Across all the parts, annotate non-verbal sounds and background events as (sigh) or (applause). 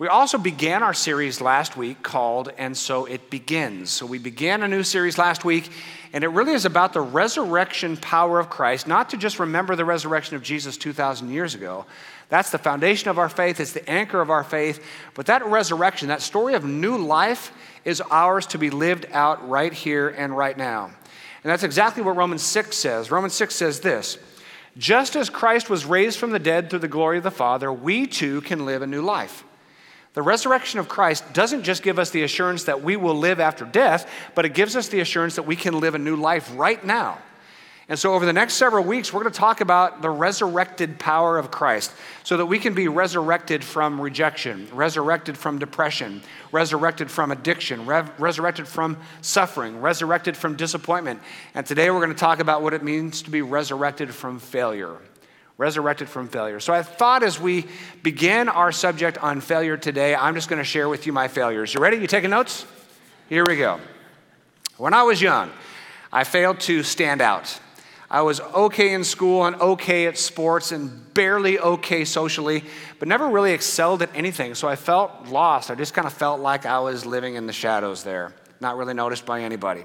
We also began our series last week called And So It Begins. So we began a new series last week, and it really is about the resurrection power of Christ, not to just remember the resurrection of Jesus 2,000 years ago. That's the foundation of our faith, it's the anchor of our faith. But that resurrection, that story of new life, is ours to be lived out right here and right now. And that's exactly what Romans 6 says. Romans 6 says this Just as Christ was raised from the dead through the glory of the Father, we too can live a new life. The resurrection of Christ doesn't just give us the assurance that we will live after death, but it gives us the assurance that we can live a new life right now. And so, over the next several weeks, we're going to talk about the resurrected power of Christ so that we can be resurrected from rejection, resurrected from depression, resurrected from addiction, rev- resurrected from suffering, resurrected from disappointment. And today, we're going to talk about what it means to be resurrected from failure resurrected from failure. So I thought as we begin our subject on failure today, I'm just going to share with you my failures. You ready? You taking notes? Here we go. When I was young, I failed to stand out. I was okay in school and okay at sports and barely okay socially, but never really excelled at anything. So I felt lost. I just kind of felt like I was living in the shadows there, not really noticed by anybody.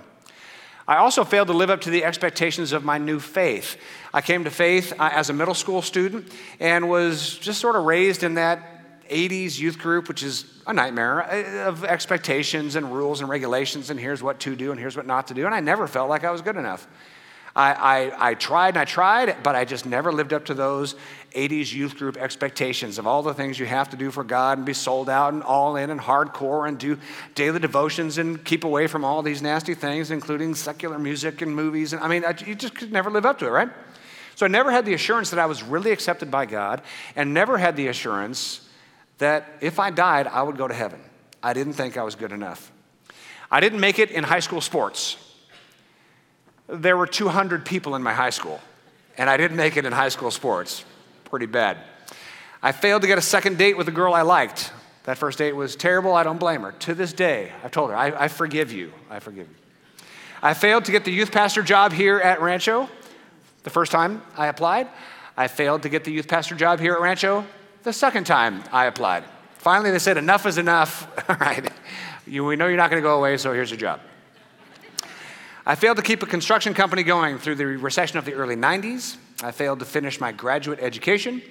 I also failed to live up to the expectations of my new faith. I came to faith uh, as a middle school student and was just sort of raised in that 80s youth group, which is a nightmare uh, of expectations and rules and regulations, and here's what to do and here's what not to do. And I never felt like I was good enough. I, I, I, tried and I tried, but I just never lived up to those 80s youth group expectations of all the things you have to do for God and be sold out and all in and hardcore and do daily devotions and keep away from all these nasty things, including secular music and movies. And I mean, I, you just could never live up to it, right? So I never had the assurance that I was really accepted by God and never had the assurance that if I died, I would go to heaven. I didn't think I was good enough. I didn't make it in high school sports there were 200 people in my high school, and I didn't make it in high school sports. Pretty bad. I failed to get a second date with a girl I liked. That first date was terrible. I don't blame her. To this day, I've told her, I, I forgive you. I forgive you. I failed to get the youth pastor job here at Rancho the first time I applied. I failed to get the youth pastor job here at Rancho the second time I applied. Finally, they said, enough is enough. All (laughs) right, you, we know you're not going to go away, so here's your job. I failed to keep a construction company going through the recession of the early 90s. I failed to finish my graduate education.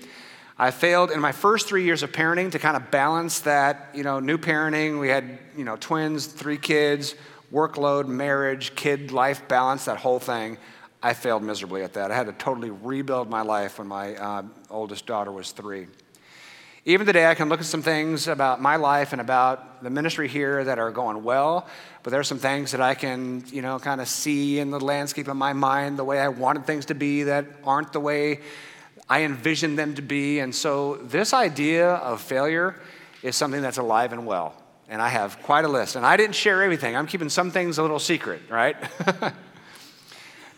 I failed in my first three years of parenting to kind of balance that, you know, new parenting. We had, you know, twins, three kids, workload, marriage, kid life balance, that whole thing. I failed miserably at that. I had to totally rebuild my life when my uh, oldest daughter was three. Even today, I can look at some things about my life and about the ministry here that are going well, but there are some things that I can, you know, kind of see in the landscape of my mind the way I wanted things to be that aren't the way I envisioned them to be. And so, this idea of failure is something that's alive and well. And I have quite a list. And I didn't share everything, I'm keeping some things a little secret, right? (laughs)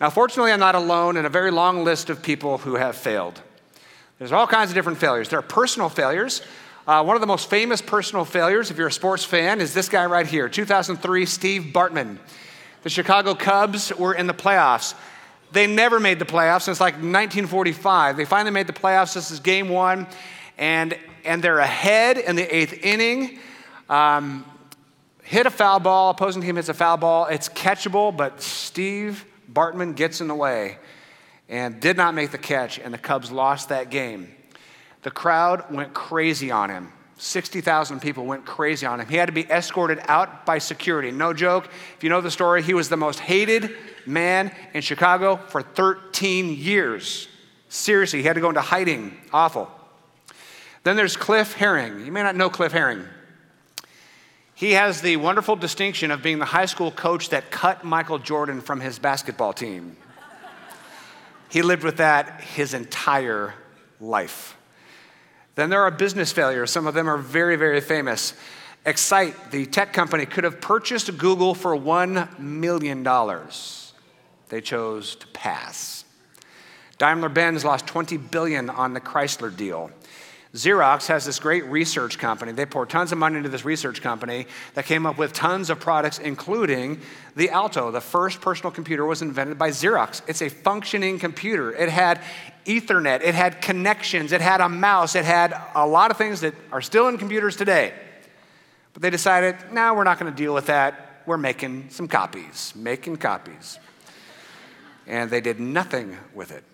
now, fortunately, I'm not alone in a very long list of people who have failed. There's all kinds of different failures. There are personal failures. Uh, one of the most famous personal failures, if you're a sports fan, is this guy right here 2003, Steve Bartman. The Chicago Cubs were in the playoffs. They never made the playoffs since like 1945. They finally made the playoffs. This is game one, and, and they're ahead in the eighth inning. Um, hit a foul ball, opposing team hits a foul ball. It's catchable, but Steve Bartman gets in the way and did not make the catch, and the Cubs lost that game. The crowd went crazy on him. 60,000 people went crazy on him. He had to be escorted out by security. No joke. If you know the story, he was the most hated man in Chicago for 13 years. Seriously, he had to go into hiding. Awful. Then there's Cliff Herring. You may not know Cliff Herring. He has the wonderful distinction of being the high school coach that cut Michael Jordan from his basketball team. He lived with that his entire life. Then there are business failures. Some of them are very, very famous. Excite, the tech company, could have purchased Google for $1 million. They chose to pass. Daimler Benz lost 20 billion on the Chrysler deal. Xerox has this great research company. They poured tons of money into this research company that came up with tons of products, including the Alto. The first personal computer was invented by Xerox. It's a functioning computer. It had Ethernet, it had connections, it had a mouse, it had a lot of things that are still in computers today. But they decided, no, we're not going to deal with that. We're making some copies, making copies. And they did nothing with it.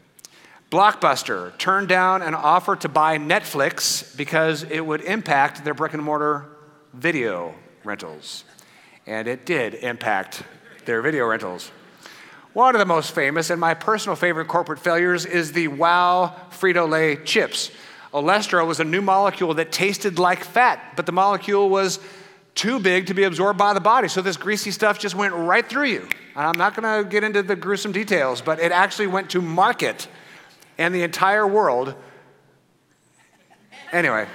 Blockbuster turned down an offer to buy Netflix because it would impact their brick and mortar video rentals. And it did impact their video rentals. One of the most famous and my personal favorite corporate failures is the Wow Frito Lay chips. Olestra was a new molecule that tasted like fat, but the molecule was too big to be absorbed by the body. So this greasy stuff just went right through you. I'm not going to get into the gruesome details, but it actually went to market and the entire world. Anyway.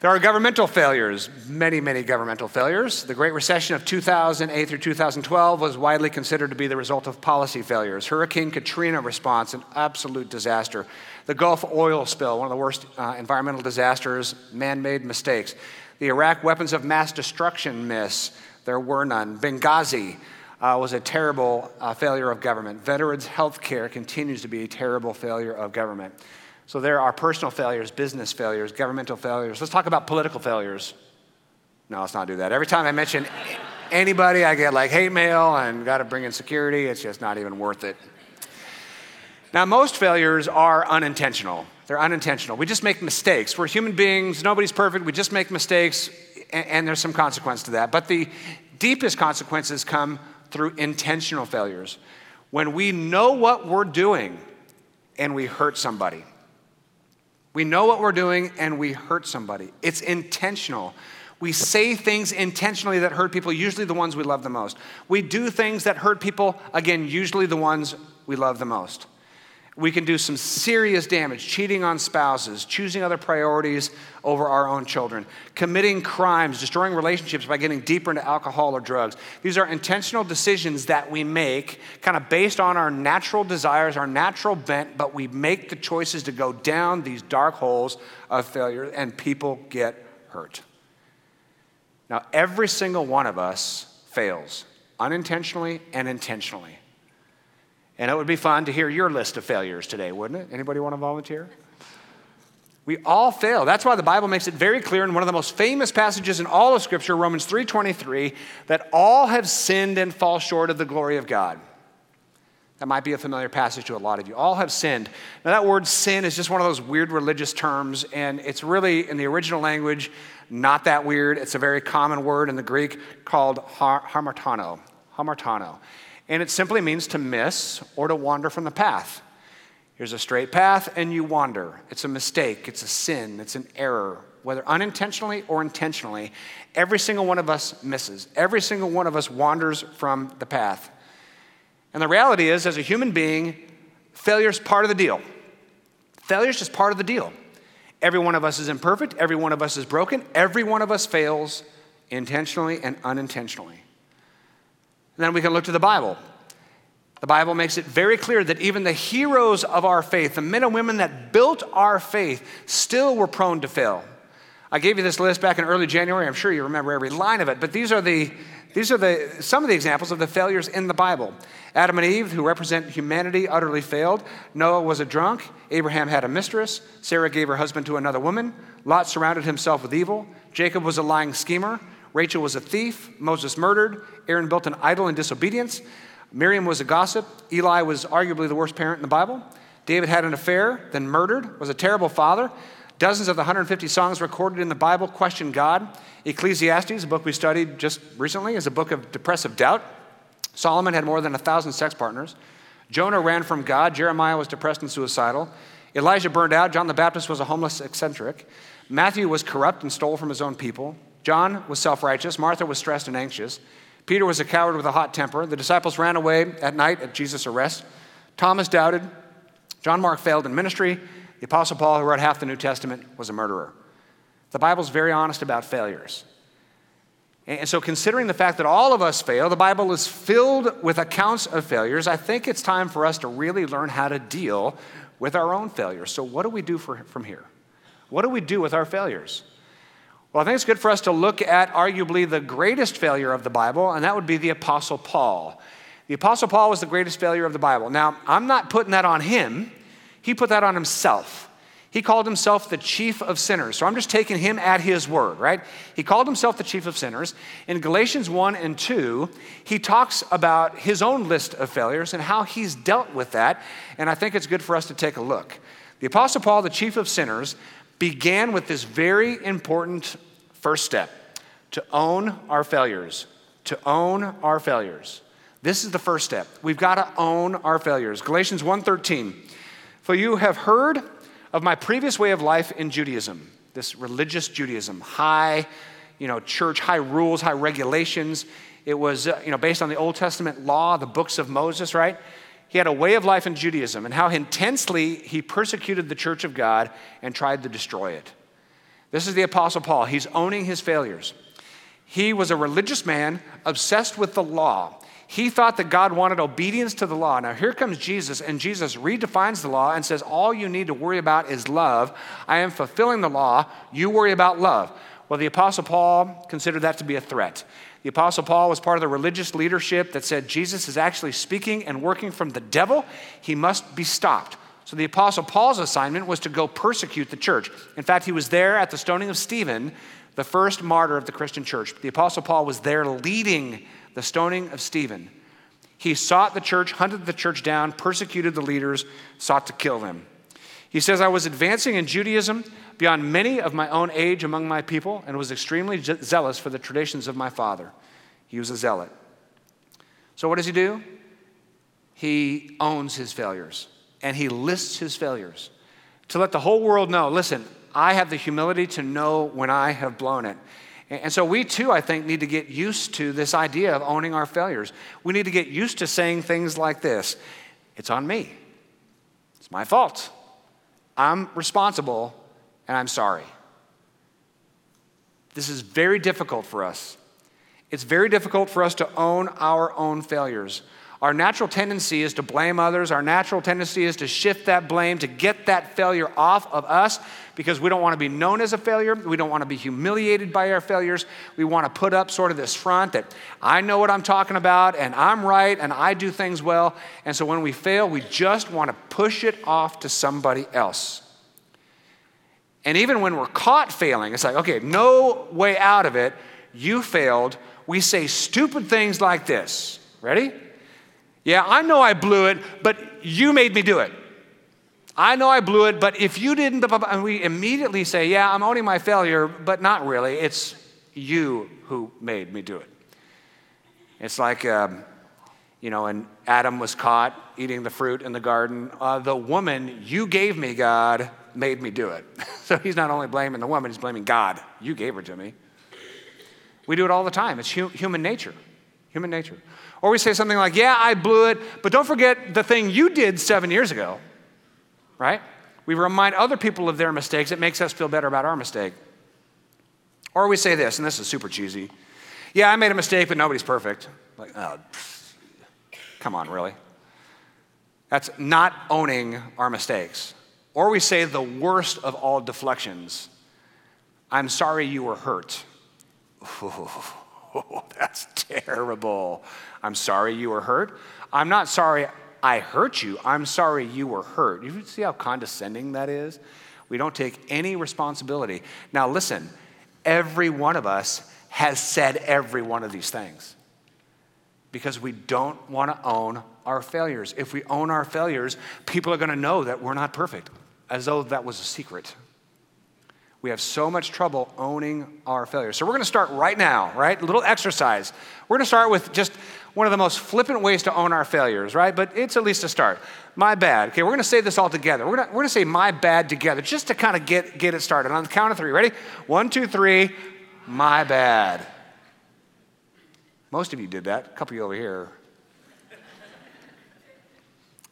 There are governmental failures, many, many governmental failures. The Great Recession of 2008 through 2012 was widely considered to be the result of policy failures. Hurricane Katrina response, an absolute disaster. The Gulf oil spill, one of the worst uh, environmental disasters, man made mistakes. The Iraq weapons of mass destruction miss, there were none. Benghazi, uh, was a terrible uh, failure of government. Veterans health care continues to be a terrible failure of government. So there are personal failures, business failures, governmental failures. Let's talk about political failures. No, let's not do that. Every time I mention anybody, I get like hate mail and got to bring in security. It's just not even worth it. Now, most failures are unintentional. They're unintentional. We just make mistakes. We're human beings. Nobody's perfect. We just make mistakes, and, and there's some consequence to that. But the deepest consequences come through intentional failures. When we know what we're doing and we hurt somebody. We know what we're doing and we hurt somebody. It's intentional. We say things intentionally that hurt people, usually the ones we love the most. We do things that hurt people, again, usually the ones we love the most we can do some serious damage cheating on spouses, choosing other priorities over our own children, committing crimes, destroying relationships by getting deeper into alcohol or drugs. These are intentional decisions that we make, kind of based on our natural desires, our natural bent, but we make the choices to go down these dark holes of failure, and people get hurt. Now, every single one of us fails, unintentionally and intentionally. And it would be fun to hear your list of failures today, wouldn't it? Anybody want to volunteer? We all fail. That's why the Bible makes it very clear in one of the most famous passages in all of scripture, Romans 3:23, that all have sinned and fall short of the glory of God. That might be a familiar passage to a lot of you. All have sinned. Now, that word sin is just one of those weird religious terms, and it's really, in the original language, not that weird. It's a very common word in the Greek called hamartano. Hamartano and it simply means to miss or to wander from the path. Here's a straight path, and you wander. It's a mistake, it's a sin, it's an error, whether unintentionally or intentionally. Every single one of us misses, every single one of us wanders from the path. And the reality is, as a human being, failure is part of the deal. Failure is just part of the deal. Every one of us is imperfect, every one of us is broken, every one of us fails intentionally and unintentionally. Then we can look to the Bible. The Bible makes it very clear that even the heroes of our faith, the men and women that built our faith, still were prone to fail. I gave you this list back in early January. I'm sure you remember every line of it, but these are the these are the, some of the examples of the failures in the Bible. Adam and Eve, who represent humanity, utterly failed. Noah was a drunk. Abraham had a mistress. Sarah gave her husband to another woman. Lot surrounded himself with evil. Jacob was a lying schemer. Rachel was a thief. Moses murdered. Aaron built an idol in disobedience. Miriam was a gossip. Eli was arguably the worst parent in the Bible. David had an affair, then murdered, was a terrible father. Dozens of the 150 songs recorded in the Bible question God. Ecclesiastes, a book we studied just recently, is a book of depressive doubt. Solomon had more than a thousand sex partners. Jonah ran from God. Jeremiah was depressed and suicidal. Elijah burned out. John the Baptist was a homeless eccentric. Matthew was corrupt and stole from his own people. John was self righteous. Martha was stressed and anxious. Peter was a coward with a hot temper. The disciples ran away at night at Jesus' arrest. Thomas doubted. John Mark failed in ministry. The Apostle Paul, who wrote half the New Testament, was a murderer. The Bible's very honest about failures. And so, considering the fact that all of us fail, the Bible is filled with accounts of failures, I think it's time for us to really learn how to deal with our own failures. So, what do we do for, from here? What do we do with our failures? Well, I think it's good for us to look at arguably the greatest failure of the Bible, and that would be the Apostle Paul. The Apostle Paul was the greatest failure of the Bible. Now, I'm not putting that on him, he put that on himself. He called himself the chief of sinners. So I'm just taking him at his word, right? He called himself the chief of sinners. In Galatians 1 and 2, he talks about his own list of failures and how he's dealt with that. And I think it's good for us to take a look. The Apostle Paul, the chief of sinners, began with this very important first step to own our failures. To own our failures. This is the first step. We've got to own our failures. Galatians 1:13. For you have heard of my previous way of life in Judaism, this religious Judaism, high, you know, church, high rules, high regulations. It was, uh, you know, based on the Old Testament law, the books of Moses, right? He had a way of life in Judaism and how intensely he persecuted the church of God and tried to destroy it. This is the Apostle Paul. He's owning his failures. He was a religious man obsessed with the law. He thought that God wanted obedience to the law. Now, here comes Jesus, and Jesus redefines the law and says, All you need to worry about is love. I am fulfilling the law. You worry about love. Well, the Apostle Paul considered that to be a threat. The Apostle Paul was part of the religious leadership that said Jesus is actually speaking and working from the devil. He must be stopped. So the Apostle Paul's assignment was to go persecute the church. In fact, he was there at the stoning of Stephen, the first martyr of the Christian church. The Apostle Paul was there leading the stoning of Stephen. He sought the church, hunted the church down, persecuted the leaders, sought to kill them. He says, I was advancing in Judaism beyond many of my own age among my people and was extremely zealous for the traditions of my father. He was a zealot. So, what does he do? He owns his failures and he lists his failures to let the whole world know listen, I have the humility to know when I have blown it. And so, we too, I think, need to get used to this idea of owning our failures. We need to get used to saying things like this It's on me, it's my fault. I'm responsible and I'm sorry. This is very difficult for us. It's very difficult for us to own our own failures. Our natural tendency is to blame others. Our natural tendency is to shift that blame, to get that failure off of us because we don't want to be known as a failure. We don't want to be humiliated by our failures. We want to put up sort of this front that I know what I'm talking about and I'm right and I do things well. And so when we fail, we just want to push it off to somebody else. And even when we're caught failing, it's like, okay, no way out of it. You failed. We say stupid things like this. Ready? Yeah, I know I blew it, but you made me do it. I know I blew it, but if you didn't, and we immediately say, yeah, I'm owning my failure, but not really. It's you who made me do it. It's like, um, you know, and Adam was caught eating the fruit in the garden. Uh, the woman you gave me, God, made me do it. (laughs) so he's not only blaming the woman, he's blaming God. You gave her to me. We do it all the time. It's hu- human nature. Human nature. Or we say something like, Yeah, I blew it, but don't forget the thing you did seven years ago, right? We remind other people of their mistakes. It makes us feel better about our mistake. Or we say this, and this is super cheesy. Yeah, I made a mistake, but nobody's perfect. Like, oh, come on, really? That's not owning our mistakes. Or we say the worst of all deflections I'm sorry you were hurt. Oh, (laughs) that's terrible. I'm sorry you were hurt. I'm not sorry I hurt you. I'm sorry you were hurt. You see how condescending that is? We don't take any responsibility. Now, listen, every one of us has said every one of these things because we don't want to own our failures. If we own our failures, people are going to know that we're not perfect as though that was a secret. We have so much trouble owning our failures. So we're going to start right now, right? A little exercise. We're going to start with just one of the most flippant ways to own our failures, right? But it's at least a start. My bad. Okay, we're going to say this all together. We're going to, we're going to say my bad together just to kind of get, get it started. On the count of three. Ready? One, two, three. My bad. Most of you did that. A couple of you over here.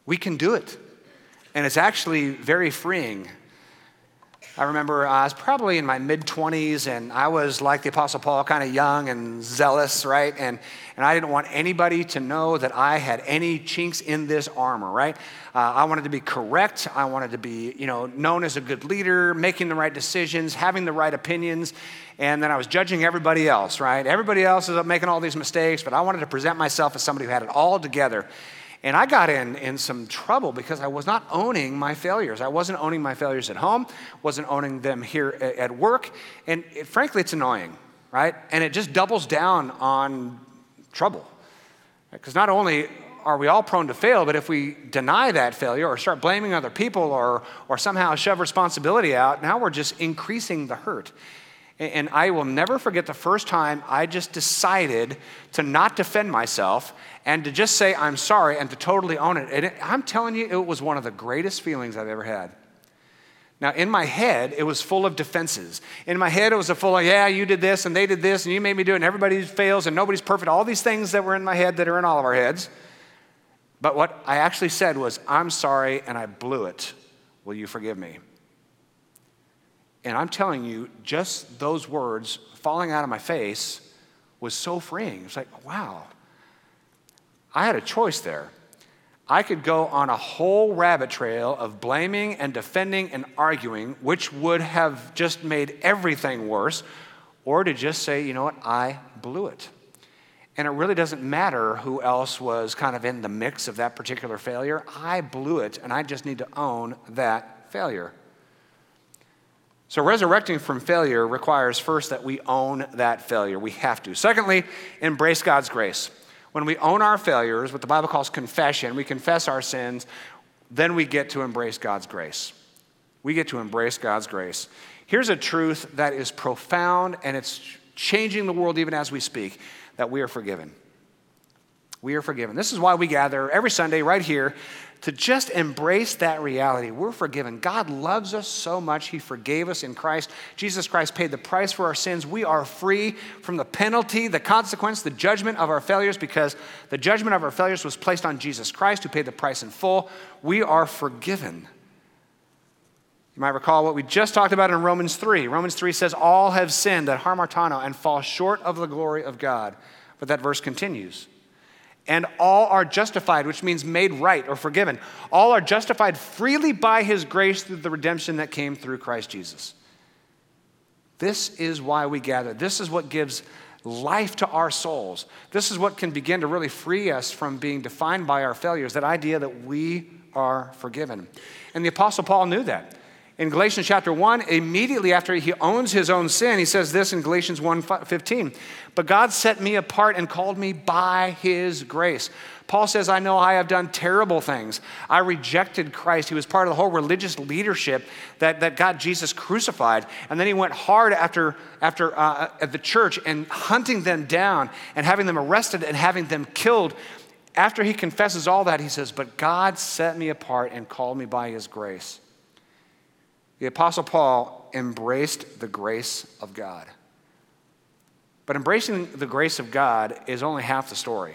We can do it. And it's actually very freeing. I remember I was probably in my mid 20s and I was like the Apostle Paul, kind of young and zealous, right? And, and I didn't want anybody to know that I had any chinks in this armor, right? Uh, I wanted to be correct. I wanted to be, you know, known as a good leader, making the right decisions, having the right opinions. And then I was judging everybody else, right? Everybody else is making all these mistakes, but I wanted to present myself as somebody who had it all together. And I got in, in some trouble because I was not owning my failures. I wasn't owning my failures at home, wasn't owning them here at work. And it, frankly, it's annoying, right? And it just doubles down on trouble. Because not only are we all prone to fail, but if we deny that failure or start blaming other people or, or somehow shove responsibility out, now we're just increasing the hurt. And I will never forget the first time I just decided to not defend myself and to just say, I'm sorry, and to totally own it. And I'm telling you, it was one of the greatest feelings I've ever had. Now, in my head, it was full of defenses. In my head, it was a full of, yeah, you did this, and they did this, and you made me do it, and everybody fails, and nobody's perfect. All these things that were in my head that are in all of our heads. But what I actually said was, I'm sorry, and I blew it. Will you forgive me? And I'm telling you, just those words falling out of my face was so freeing. It's like, wow. I had a choice there. I could go on a whole rabbit trail of blaming and defending and arguing, which would have just made everything worse, or to just say, you know what, I blew it. And it really doesn't matter who else was kind of in the mix of that particular failure. I blew it, and I just need to own that failure. So, resurrecting from failure requires first that we own that failure. We have to. Secondly, embrace God's grace. When we own our failures, what the Bible calls confession, we confess our sins, then we get to embrace God's grace. We get to embrace God's grace. Here's a truth that is profound and it's changing the world even as we speak that we are forgiven. We are forgiven. This is why we gather every Sunday right here to just embrace that reality. We're forgiven. God loves us so much. He forgave us in Christ. Jesus Christ paid the price for our sins. We are free from the penalty, the consequence, the judgment of our failures because the judgment of our failures was placed on Jesus Christ, who paid the price in full. We are forgiven. You might recall what we just talked about in Romans 3. Romans 3 says, All have sinned at hamartano and fall short of the glory of God. But that verse continues and all are justified, which means made right or forgiven. All are justified freely by his grace through the redemption that came through Christ Jesus. This is why we gather. This is what gives life to our souls. This is what can begin to really free us from being defined by our failures, that idea that we are forgiven. And the Apostle Paul knew that. In Galatians chapter 1, immediately after he owns his own sin, he says this in Galatians 1:15. But God set me apart and called me by his grace. Paul says, I know I have done terrible things. I rejected Christ. He was part of the whole religious leadership that, that got Jesus crucified. And then he went hard after, after uh, at the church and hunting them down and having them arrested and having them killed. After he confesses all that, he says, But God set me apart and called me by his grace. The Apostle Paul embraced the grace of God. But embracing the grace of God is only half the story.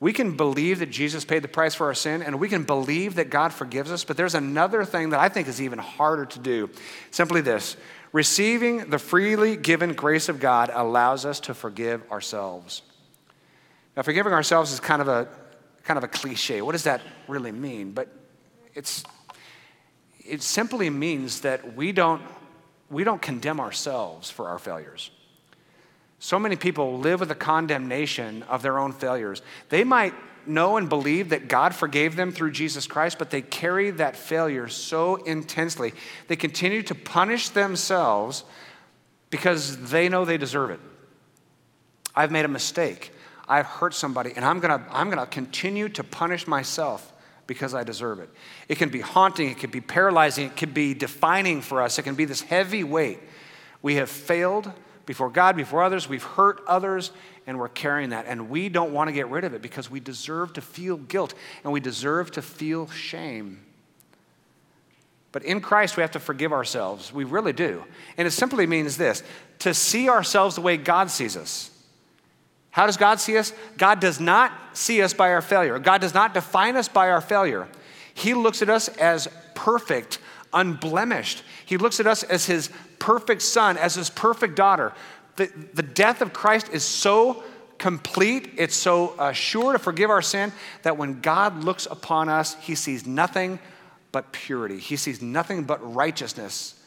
We can believe that Jesus paid the price for our sin, and we can believe that God forgives us, but there's another thing that I think is even harder to do. Simply this receiving the freely given grace of God allows us to forgive ourselves. Now, forgiving ourselves is kind of a kind of a cliche. What does that really mean? But it's it simply means that we don't, we don't condemn ourselves for our failures. So many people live with a condemnation of their own failures. They might know and believe that God forgave them through Jesus Christ, but they carry that failure so intensely. They continue to punish themselves because they know they deserve it. I've made a mistake. I've hurt somebody, and I'm gonna, I'm gonna continue to punish myself because I deserve it. It can be haunting, it can be paralyzing, it can be defining for us, it can be this heavy weight. We have failed before God, before others, we've hurt others, and we're carrying that. And we don't want to get rid of it because we deserve to feel guilt and we deserve to feel shame. But in Christ, we have to forgive ourselves. We really do. And it simply means this to see ourselves the way God sees us. How does God see us? God does not see us by our failure. God does not define us by our failure. He looks at us as perfect, unblemished. He looks at us as his perfect son, as his perfect daughter. The, the death of Christ is so complete, it's so uh, sure to forgive our sin that when God looks upon us, he sees nothing but purity. He sees nothing but righteousness.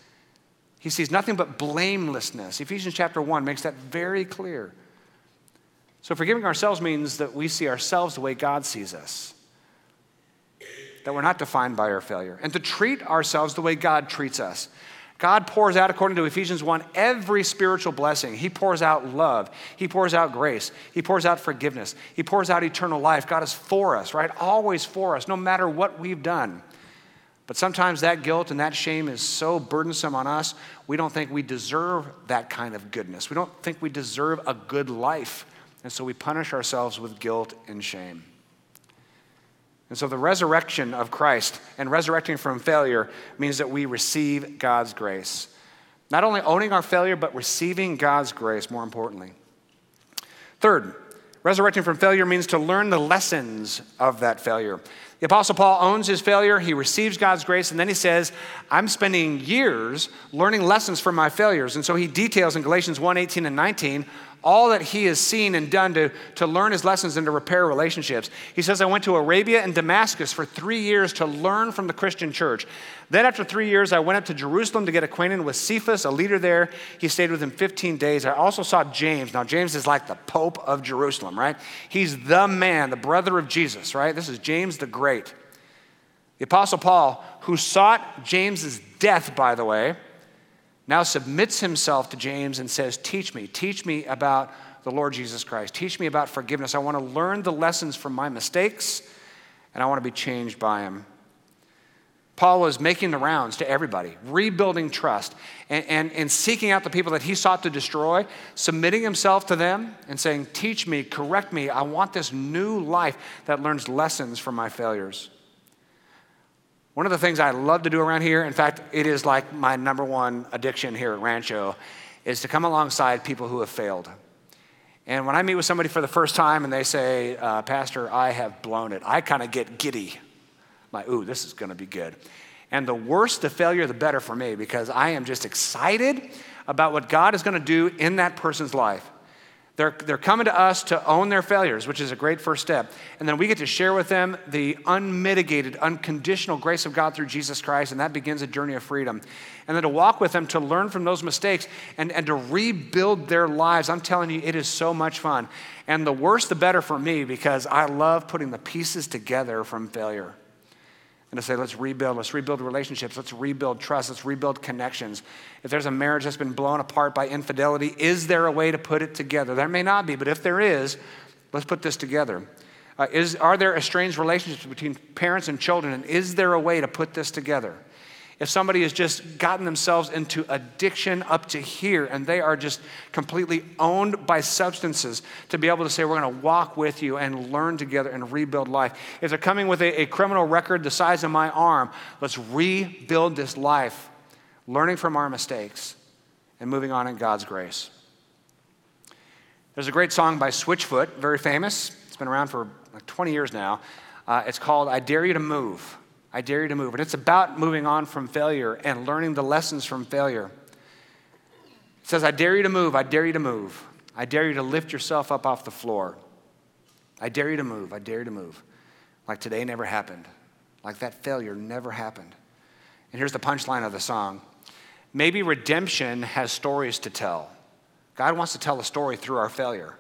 He sees nothing but blamelessness. Ephesians chapter 1 makes that very clear. So, forgiving ourselves means that we see ourselves the way God sees us, that we're not defined by our failure, and to treat ourselves the way God treats us. God pours out, according to Ephesians 1, every spiritual blessing. He pours out love. He pours out grace. He pours out forgiveness. He pours out eternal life. God is for us, right? Always for us, no matter what we've done. But sometimes that guilt and that shame is so burdensome on us, we don't think we deserve that kind of goodness. We don't think we deserve a good life. And so we punish ourselves with guilt and shame. And so the resurrection of Christ and resurrecting from failure means that we receive God's grace. Not only owning our failure, but receiving God's grace, more importantly. Third, resurrecting from failure means to learn the lessons of that failure. The Apostle Paul owns his failure, he receives God's grace, and then he says, I'm spending years learning lessons from my failures. And so he details in Galatians 1 18 and 19 all that he has seen and done to, to learn his lessons and to repair relationships. He says, I went to Arabia and Damascus for three years to learn from the Christian church. Then, after three years, I went up to Jerusalem to get acquainted with Cephas, a leader there. He stayed with him 15 days. I also saw James. Now, James is like the Pope of Jerusalem, right? He's the man, the brother of Jesus, right? This is James the Great. The Apostle Paul, who sought James's death, by the way, now submits himself to James and says, Teach me, teach me about the Lord Jesus Christ. Teach me about forgiveness. I want to learn the lessons from my mistakes, and I want to be changed by him. Paul was making the rounds to everybody, rebuilding trust, and, and, and, seeking out the people that he sought to destroy, submitting himself to them and saying, Teach me, correct me. I want this new life that learns lessons from my failures. One of the things I love to do around here, in fact, it is like my number one addiction here at Rancho, is to come alongside people who have failed. And when I meet with somebody for the first time and they say, uh, Pastor, I have blown it, I kind of get giddy. I'm like, ooh, this is going to be good. And the worse the failure, the better for me because I am just excited about what God is going to do in that person's life. They're, they're coming to us to own their failures, which is a great first step. And then we get to share with them the unmitigated, unconditional grace of God through Jesus Christ, and that begins a journey of freedom. And then to walk with them, to learn from those mistakes, and, and to rebuild their lives. I'm telling you, it is so much fun. And the worse, the better for me, because I love putting the pieces together from failure and to say, let's rebuild, let's rebuild relationships, let's rebuild trust, let's rebuild connections. If there's a marriage that's been blown apart by infidelity, is there a way to put it together? There may not be, but if there is, let's put this together. Uh, is, are there estranged relationships between parents and children, and is there a way to put this together? If somebody has just gotten themselves into addiction up to here and they are just completely owned by substances, to be able to say, We're going to walk with you and learn together and rebuild life. If they're coming with a, a criminal record the size of my arm, let's rebuild this life, learning from our mistakes and moving on in God's grace. There's a great song by Switchfoot, very famous. It's been around for like 20 years now. Uh, it's called I Dare You to Move. I dare you to move. And it's about moving on from failure and learning the lessons from failure. It says, I dare you to move. I dare you to move. I dare you to lift yourself up off the floor. I dare you to move. I dare you to move. Like today never happened. Like that failure never happened. And here's the punchline of the song Maybe redemption has stories to tell. God wants to tell a story through our failure.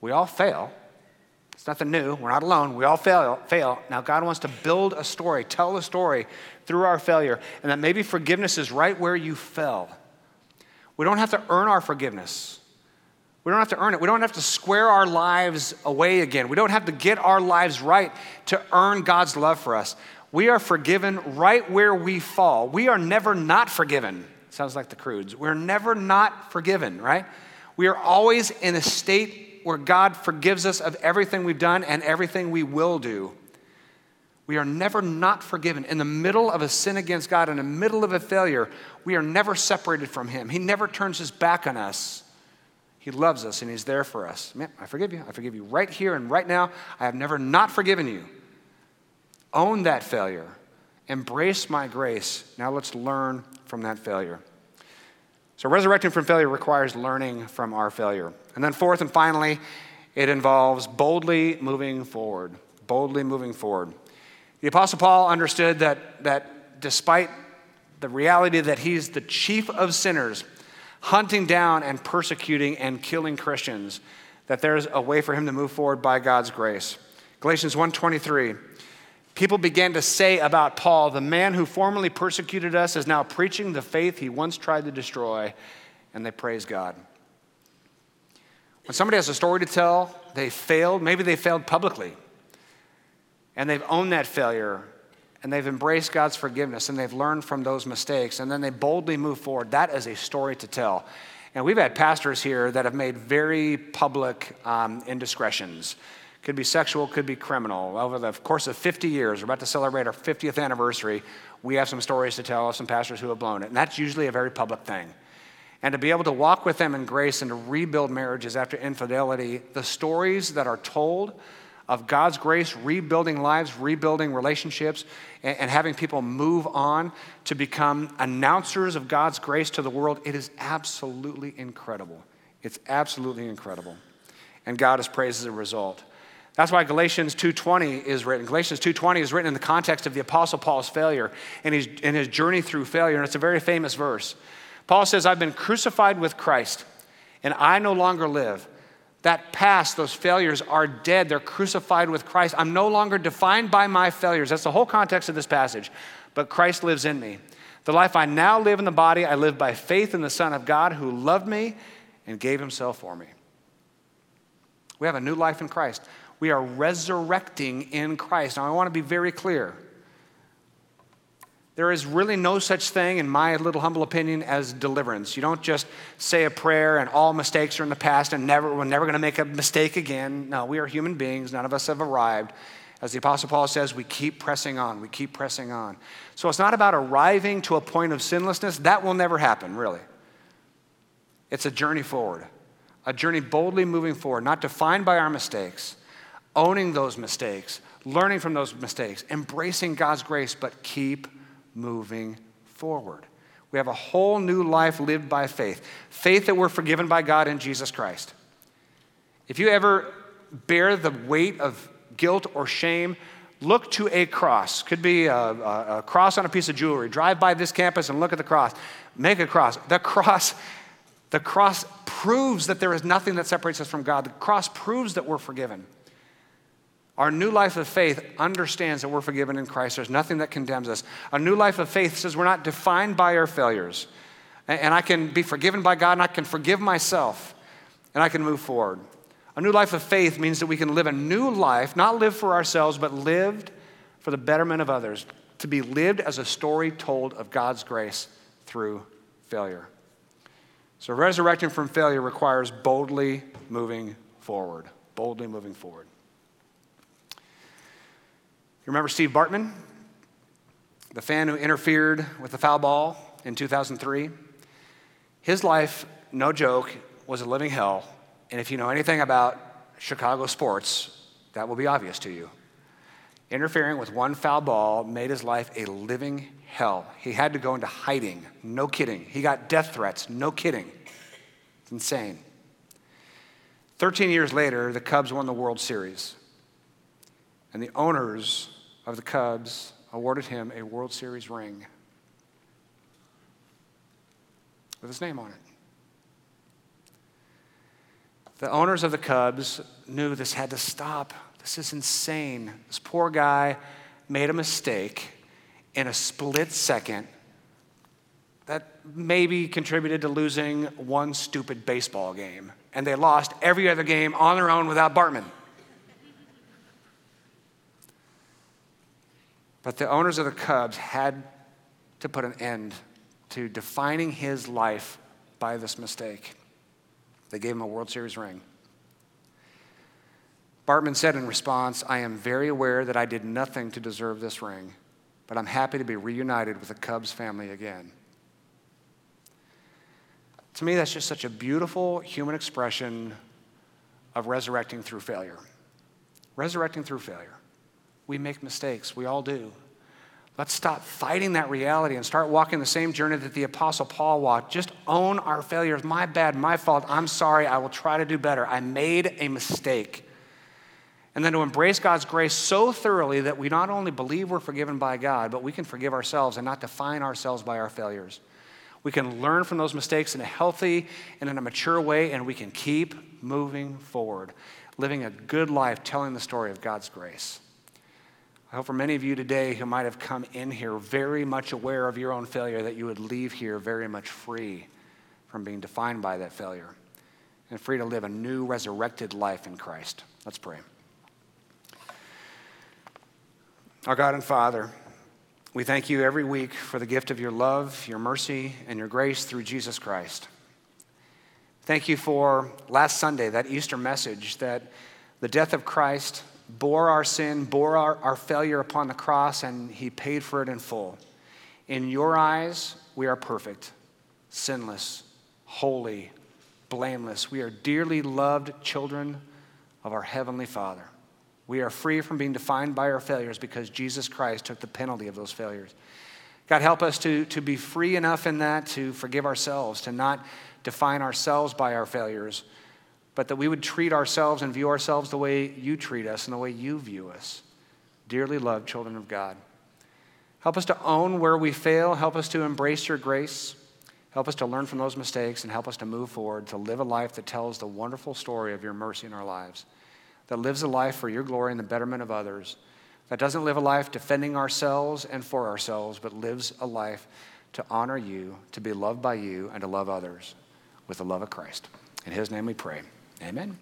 We all fail. It's nothing new. We're not alone. We all fail, fail. Now, God wants to build a story, tell a story through our failure, and that maybe forgiveness is right where you fell. We don't have to earn our forgiveness. We don't have to earn it. We don't have to square our lives away again. We don't have to get our lives right to earn God's love for us. We are forgiven right where we fall. We are never not forgiven. Sounds like the crudes. We're never not forgiven, right? We are always in a state where God forgives us of everything we've done and everything we will do. We are never not forgiven. In the middle of a sin against God, in the middle of a failure, we are never separated from Him. He never turns His back on us. He loves us and He's there for us. Man, I forgive you. I forgive you right here and right now. I have never not forgiven you. Own that failure embrace my grace. Now let's learn from that failure. So, resurrecting from failure requires learning from our failure. And then, fourth and finally, it involves boldly moving forward. Boldly moving forward. The Apostle Paul understood that, that despite the reality that he's the chief of sinners, hunting down and persecuting and killing Christians, that there's a way for him to move forward by God's grace. Galatians 1:23 People began to say about Paul, the man who formerly persecuted us is now preaching the faith he once tried to destroy, and they praise God. When somebody has a story to tell, they failed, maybe they failed publicly, and they've owned that failure, and they've embraced God's forgiveness, and they've learned from those mistakes, and then they boldly move forward. That is a story to tell. And we've had pastors here that have made very public um, indiscretions could be sexual, could be criminal. Over the course of 50 years, we're about to celebrate our 50th anniversary, we have some stories to tell of some pastors who have blown it. And that's usually a very public thing. And to be able to walk with them in grace and to rebuild marriages after infidelity, the stories that are told of God's grace, rebuilding lives, rebuilding relationships, and, and, having people move on to become announcers of God's grace to the world, it is absolutely incredible. It's absolutely incredible. And God is praised as a result. That's why Galatians 2:20 is written. Galatians 2:20 is written in the context of the apostle Paul's failure and his, and his journey through failure and it's a very famous verse. Paul says, "I've been crucified with Christ, and I no longer live. That past, those failures are dead. They're crucified with Christ. I'm no longer defined by my failures." That's the whole context of this passage. But Christ lives in me. The life I now live in the body, I live by faith in the Son of God who loved me and gave himself for me. We have a new life in Christ. We are resurrecting in Christ. Now, I want to be very clear. There is really no such thing, in my little humble opinion, as deliverance. You don't just say a prayer and all mistakes are in the past and never, we're never going to make a mistake again. No, we are human beings. None of us have arrived. As the Apostle Paul says, we keep pressing on. We keep pressing on. So it's not about arriving to a point of sinlessness. That will never happen, really. It's a journey forward, a journey boldly moving forward, not defined by our mistakes, owning those mistakes, learning from those mistakes, embracing God's grace, but keep moving forward. We have a whole new life lived by faith faith that we're forgiven by God in Jesus Christ. If you ever bear the weight of guilt or shame, look to a cross. Could be a, a, a, cross on a piece of jewelry. Drive by this campus and look at the cross. Make a cross. The cross, the cross proves that there is nothing that separates us from God. The cross proves that we're forgiven. Our new life of faith understands that we're forgiven in Christ. There's nothing that condemns us. A new life of faith says we're not defined by our failures. And I can be forgiven by God and I can forgive myself and I can move forward. A new life of faith means that we can live a new life, not live for ourselves, but lived for the betterment of others, to be lived as a story told of God's grace through failure. So, resurrecting from failure requires boldly moving forward. Boldly moving forward. Remember Steve Bartman, the fan who interfered with the foul ball in 2003? His life, no joke, was a living hell. And if you know anything about Chicago sports, that will be obvious to you. Interfering with one foul ball made his life a living hell. He had to go into hiding, no kidding. He got death threats, no kidding. It's insane. 13 years later, the Cubs won the World Series. And the owners of the Cubs awarded him a World Series ring with his name on it. The owners of the Cubs knew this had to stop. This is insane. This poor guy made a mistake in a split second that maybe contributed to losing one stupid baseball game. And they lost every other game on their own without Bartman. But the owners of the Cubs had to put an end to defining his life by this mistake. They gave him a World Series ring. Bartman said in response, I am very aware that I did nothing to deserve this ring, but I'm happy to be reunited with the Cubs family again. To me, that's just such a beautiful human expression of resurrecting through failure. Resurrecting through failure. We make mistakes, we all do. Let's stop fighting that reality and start walking the same journey that the Apostle Paul walked. Just own our failures. My bad, my fault. I'm sorry. I will try to do better. I made a mistake. And then to embrace God's grace so thoroughly that we not only believe we're forgiven by God, but we can forgive ourselves and not define ourselves by our failures. We can learn from those mistakes in a healthy and in a mature way, and we can keep moving forward, living a good life, telling the story of God's grace. I hope for many of you today who might have come in here very much aware of your own failure, that you would leave here very much free from being defined by that failure and free to live a new resurrected life in Christ. Let's pray. Our God and Father, we thank you every week for the gift of your love, your mercy, and your grace through Jesus Christ. Thank you for last Sunday, that Easter message that the death of Christ bore our sin, bore our, our failure upon the cross, and he paid for it in full. In your eyes, we are perfect, sinless, holy, blameless. We are dearly loved children of our Heavenly Father. We are free from being defined by our failures because Jesus Christ took the penalty of those failures. God, help us to, to be free enough in that to forgive ourselves, to not define ourselves by our failures but that we would treat ourselves and view ourselves the way you treat us and the way you view us. Dearly loved children of God. Help us to own where we fail. Help us to embrace your grace. Help us to learn from those mistakes and help us to move forward, to live a life that tells the wonderful story of your mercy in our lives, that lives a life for your glory and the betterment of others, that doesn't live a life defending ourselves and for ourselves, but lives a life to honor you, to be loved by you, and to love others with the love of Christ. In his name we pray. Amen.